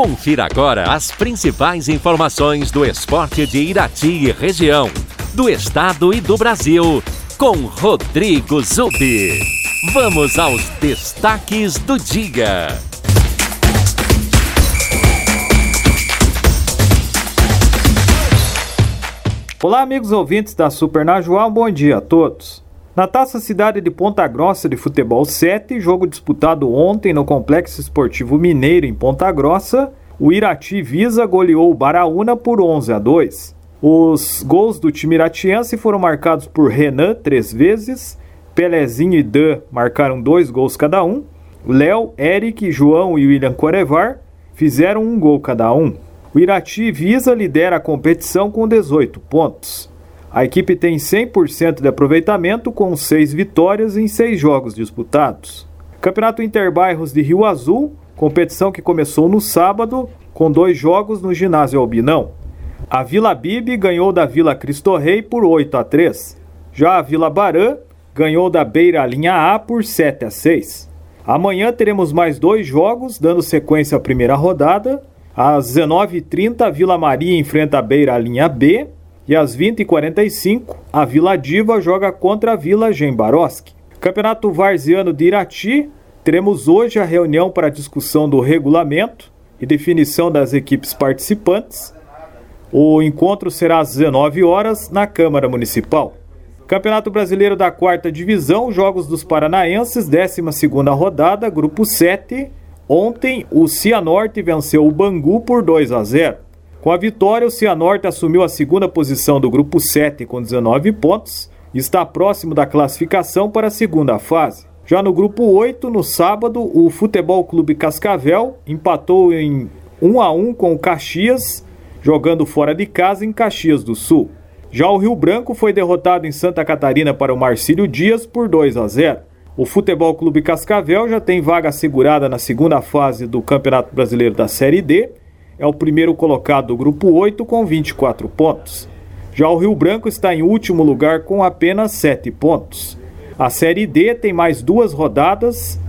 Confira agora as principais informações do esporte de Irati e região, do estado e do Brasil, com Rodrigo Zubi. Vamos aos destaques do dia. Olá, amigos ouvintes da Super Najual, bom dia a todos. Na Taça Cidade de Ponta Grossa de Futebol 7, jogo disputado ontem no Complexo Esportivo Mineiro em Ponta Grossa, o Irati Visa goleou o Baraúna por 11 a 2. Os gols do time iratiense foram marcados por Renan três vezes, Pelezinho e Dan marcaram dois gols cada um, Léo, Eric, João e William Corevar fizeram um gol cada um. O Irati Visa lidera a competição com 18 pontos. A equipe tem 100% de aproveitamento com 6 vitórias em 6 jogos disputados. Campeonato Interbairros de Rio Azul, competição que começou no sábado com dois jogos no ginásio Albinão. A Vila Bibi ganhou da Vila Cristo Rei por 8 a 3. Já a Vila Barã ganhou da Beira Linha A por 7 a 6. Amanhã teremos mais dois jogos, dando sequência à primeira rodada. Às 19h30, a Vila Maria enfrenta a Beira Linha B e às 20h45, a Vila Diva joga contra a Vila Gembaroski. Campeonato Varziano de Irati, teremos hoje a reunião para discussão do regulamento e definição das equipes participantes. O encontro será às 19 horas na Câmara Municipal. Campeonato Brasileiro da Quarta Divisão, Jogos dos Paranaenses, 12 rodada, Grupo 7. Ontem, o Cianorte venceu o Bangu por 2 a 0. Com a vitória, o Cianorte assumiu a segunda posição do grupo 7 com 19 pontos e está próximo da classificação para a segunda fase. Já no grupo 8, no sábado, o Futebol Clube Cascavel empatou em 1 a 1 com o Caxias, jogando fora de casa em Caxias do Sul. Já o Rio Branco foi derrotado em Santa Catarina para o Marcílio Dias por 2 a 0. O Futebol Clube Cascavel já tem vaga assegurada na segunda fase do Campeonato Brasileiro da Série D é o primeiro colocado do grupo 8 com 24 pontos. Já o Rio Branco está em último lugar com apenas 7 pontos. A Série D tem mais duas rodadas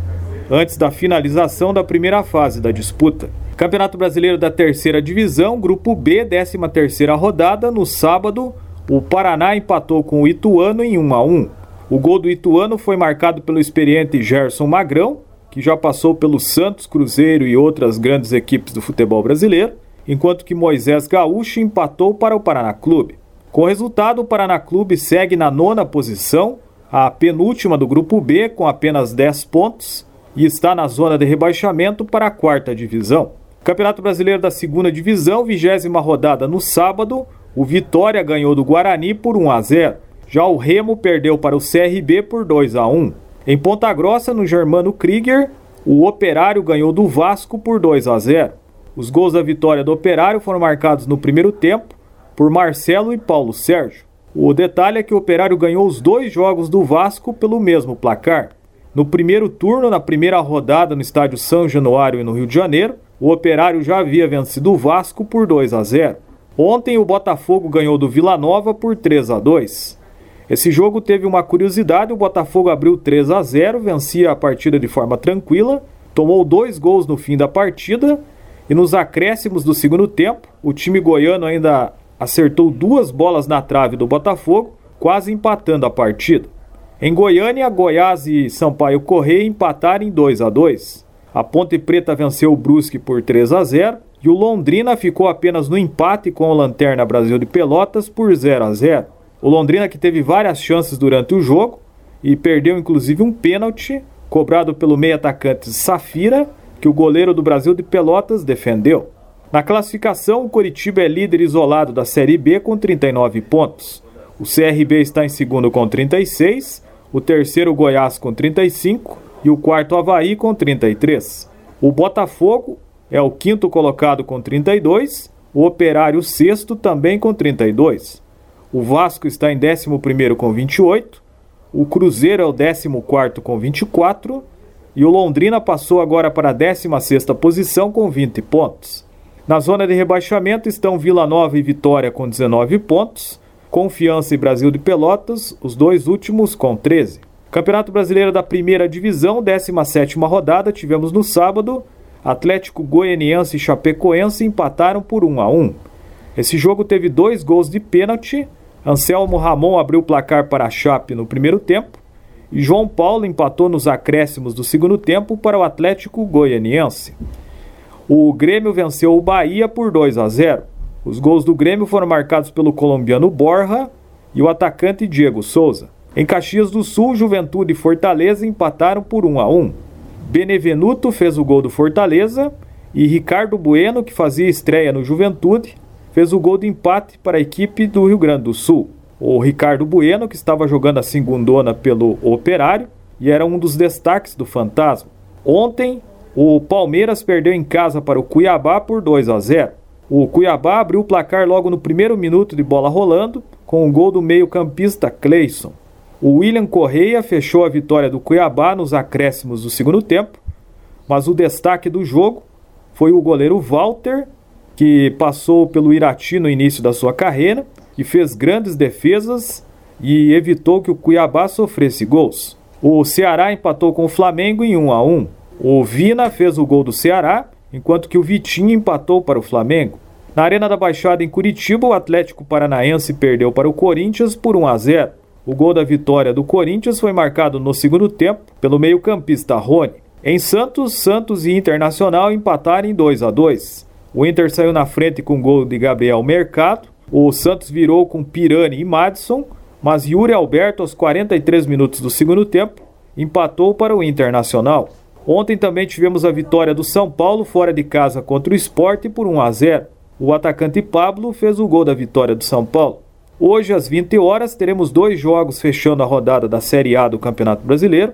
antes da finalização da primeira fase da disputa. Campeonato Brasileiro da Terceira Divisão, Grupo B, 13 terceira rodada, no sábado, o Paraná empatou com o Ituano em 1 a 1. O gol do Ituano foi marcado pelo experiente Gerson Magrão, que já passou pelo Santos, Cruzeiro e outras grandes equipes do futebol brasileiro, enquanto que Moisés Gaúcho empatou para o Paraná Clube. Com o resultado, o Paraná Clube segue na nona posição, a penúltima do grupo B, com apenas 10 pontos, e está na zona de rebaixamento para a quarta divisão. Campeonato Brasileiro da Segunda Divisão, vigésima rodada no sábado, o Vitória ganhou do Guarani por 1 a 0. Já o Remo perdeu para o CRB por 2 a 1. Em Ponta Grossa, no Germano Krieger, o Operário ganhou do Vasco por 2 a 0. Os gols da vitória do Operário foram marcados no primeiro tempo por Marcelo e Paulo Sérgio. O detalhe é que o Operário ganhou os dois jogos do Vasco pelo mesmo placar. No primeiro turno, na primeira rodada no estádio São Januário e no Rio de Janeiro, o Operário já havia vencido o Vasco por 2 a 0. Ontem o Botafogo ganhou do Vila Nova por 3 a 2. Esse jogo teve uma curiosidade: o Botafogo abriu 3 a 0, vencia a partida de forma tranquila, tomou dois gols no fim da partida e nos acréscimos do segundo tempo, o time goiano ainda acertou duas bolas na trave do Botafogo, quase empatando a partida. Em Goiânia, Goiás e Sampaio Correia empataram em 2 a 2. A Ponte Preta venceu o Brusque por 3 a 0 e o Londrina ficou apenas no empate com o Lanterna Brasil de Pelotas por 0 a 0. O Londrina que teve várias chances durante o jogo e perdeu inclusive um pênalti cobrado pelo meio atacante Safira, que o goleiro do Brasil de Pelotas defendeu. Na classificação, o Coritiba é líder isolado da Série B com 39 pontos. O CRB está em segundo com 36, o terceiro Goiás com 35 e o quarto Havaí com 33. O Botafogo é o quinto colocado com 32, o Operário sexto também com 32. O Vasco está em 11 com 28, o Cruzeiro é o 14 com 24 e o Londrina passou agora para a 16 posição com 20 pontos. Na zona de rebaixamento estão Vila Nova e Vitória com 19 pontos, Confiança e Brasil de Pelotas, os dois últimos com 13. Campeonato Brasileiro da Primeira Divisão, 17ª rodada, tivemos no sábado Atlético Goianiense e Chapecoense empataram por 1 a 1. Esse jogo teve dois gols de pênalti. Anselmo Ramon abriu o placar para a Chape no primeiro tempo e João Paulo empatou nos acréscimos do segundo tempo para o Atlético Goianiense. O Grêmio venceu o Bahia por 2 a 0. Os gols do Grêmio foram marcados pelo colombiano Borja e o atacante Diego Souza. Em Caxias do Sul, Juventude e Fortaleza empataram por 1 a 1. Benevenuto fez o gol do Fortaleza e Ricardo Bueno, que fazia estreia no Juventude, fez o gol de empate para a equipe do Rio Grande do Sul. O Ricardo Bueno, que estava jogando a segundona pelo Operário e era um dos destaques do Fantasma. Ontem, o Palmeiras perdeu em casa para o Cuiabá por 2 a 0. O Cuiabá abriu o placar logo no primeiro minuto de bola rolando, com o gol do meio-campista Cleison. O William Correia fechou a vitória do Cuiabá nos acréscimos do segundo tempo, mas o destaque do jogo foi o goleiro Walter, que passou pelo Irati no início da sua carreira e fez grandes defesas e evitou que o Cuiabá sofresse gols. O Ceará empatou com o Flamengo em 1 a 1. O Vina fez o gol do Ceará, enquanto que o Vitinho empatou para o Flamengo. Na Arena da Baixada em Curitiba, o Atlético Paranaense perdeu para o Corinthians por 1 a 0. O gol da vitória do Corinthians foi marcado no segundo tempo pelo meio-campista Rony. Em Santos, Santos e Internacional empataram em 2 a 2. O Inter saiu na frente com o gol de Gabriel Mercado. O Santos virou com Pirani e Madison, mas Yuri Alberto, aos 43 minutos do segundo tempo, empatou para o Internacional. Ontem também tivemos a vitória do São Paulo fora de casa contra o Esporte por 1 a 0. O atacante Pablo fez o gol da vitória do São Paulo. Hoje, às 20 horas, teremos dois jogos fechando a rodada da Série A do Campeonato Brasileiro.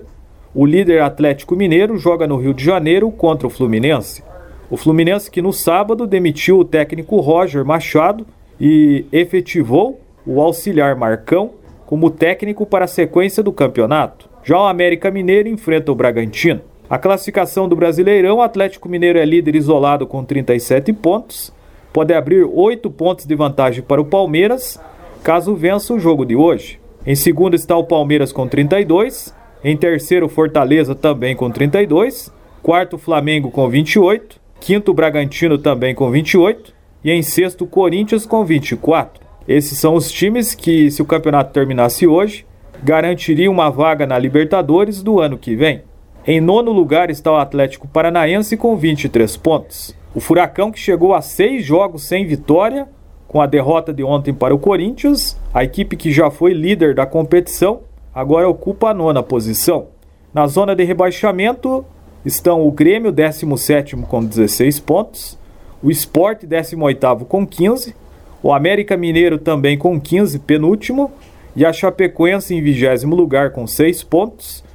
O líder Atlético Mineiro joga no Rio de Janeiro contra o Fluminense. O Fluminense que no sábado demitiu o técnico Roger Machado e efetivou o auxiliar Marcão como técnico para a sequência do campeonato. Já o América Mineiro enfrenta o Bragantino. A classificação do Brasileirão, o Atlético Mineiro é líder isolado com 37 pontos, pode abrir 8 pontos de vantagem para o Palmeiras, caso vença o jogo de hoje. Em segundo está o Palmeiras com 32, em terceiro Fortaleza também com 32, quarto Flamengo com 28, quinto Bragantino também com 28 e em sexto Corinthians com 24. Esses são os times que, se o campeonato terminasse hoje, garantiriam uma vaga na Libertadores do ano que vem. Em nono lugar está o Atlético Paranaense com 23 pontos. O Furacão, que chegou a seis jogos sem vitória, com a derrota de ontem para o Corinthians, a equipe que já foi líder da competição, agora ocupa a nona posição. Na zona de rebaixamento estão o Grêmio, 17 com 16 pontos, o Sport, 18 com 15, o América Mineiro também com 15, penúltimo, e a Chapecoense em vigésimo lugar com 6 pontos,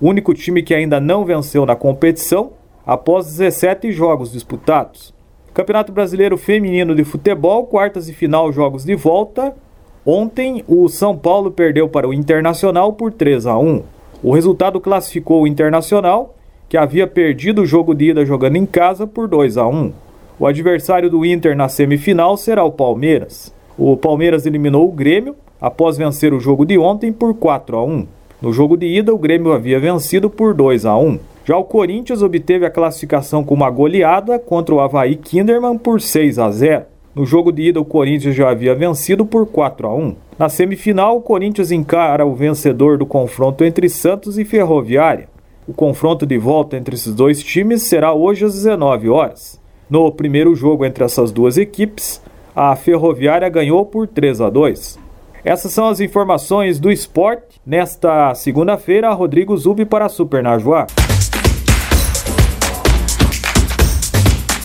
único time que ainda não venceu na competição após 17 jogos disputados. Campeonato Brasileiro Feminino de Futebol, quartas e final jogos de volta. Ontem, o São Paulo perdeu para o Internacional por 3 a 1. O resultado classificou o Internacional, que havia perdido o jogo de ida jogando em casa por 2 a 1. O adversário do Inter na semifinal será o Palmeiras. O Palmeiras eliminou o Grêmio após vencer o jogo de ontem por 4 a 1. No jogo de ida, o Grêmio havia vencido por 2 a 1. Já o Corinthians obteve a classificação com uma goleada contra o Havaí Kinderman por 6 a 0. No jogo de ida, o Corinthians já havia vencido por 4 a 1. Na semifinal, o Corinthians encara o vencedor do confronto entre Santos e Ferroviária. O confronto de volta entre esses dois times será hoje às 19 horas. No primeiro jogo entre essas duas equipes, a Ferroviária ganhou por 3 a 2. Essas são as informações do esporte. Nesta segunda-feira, Rodrigo Zubi para Super Najuá.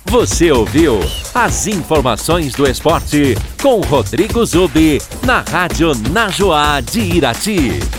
Você ouviu as informações do esporte com Rodrigo Zubi na Rádio Najuá de Irati.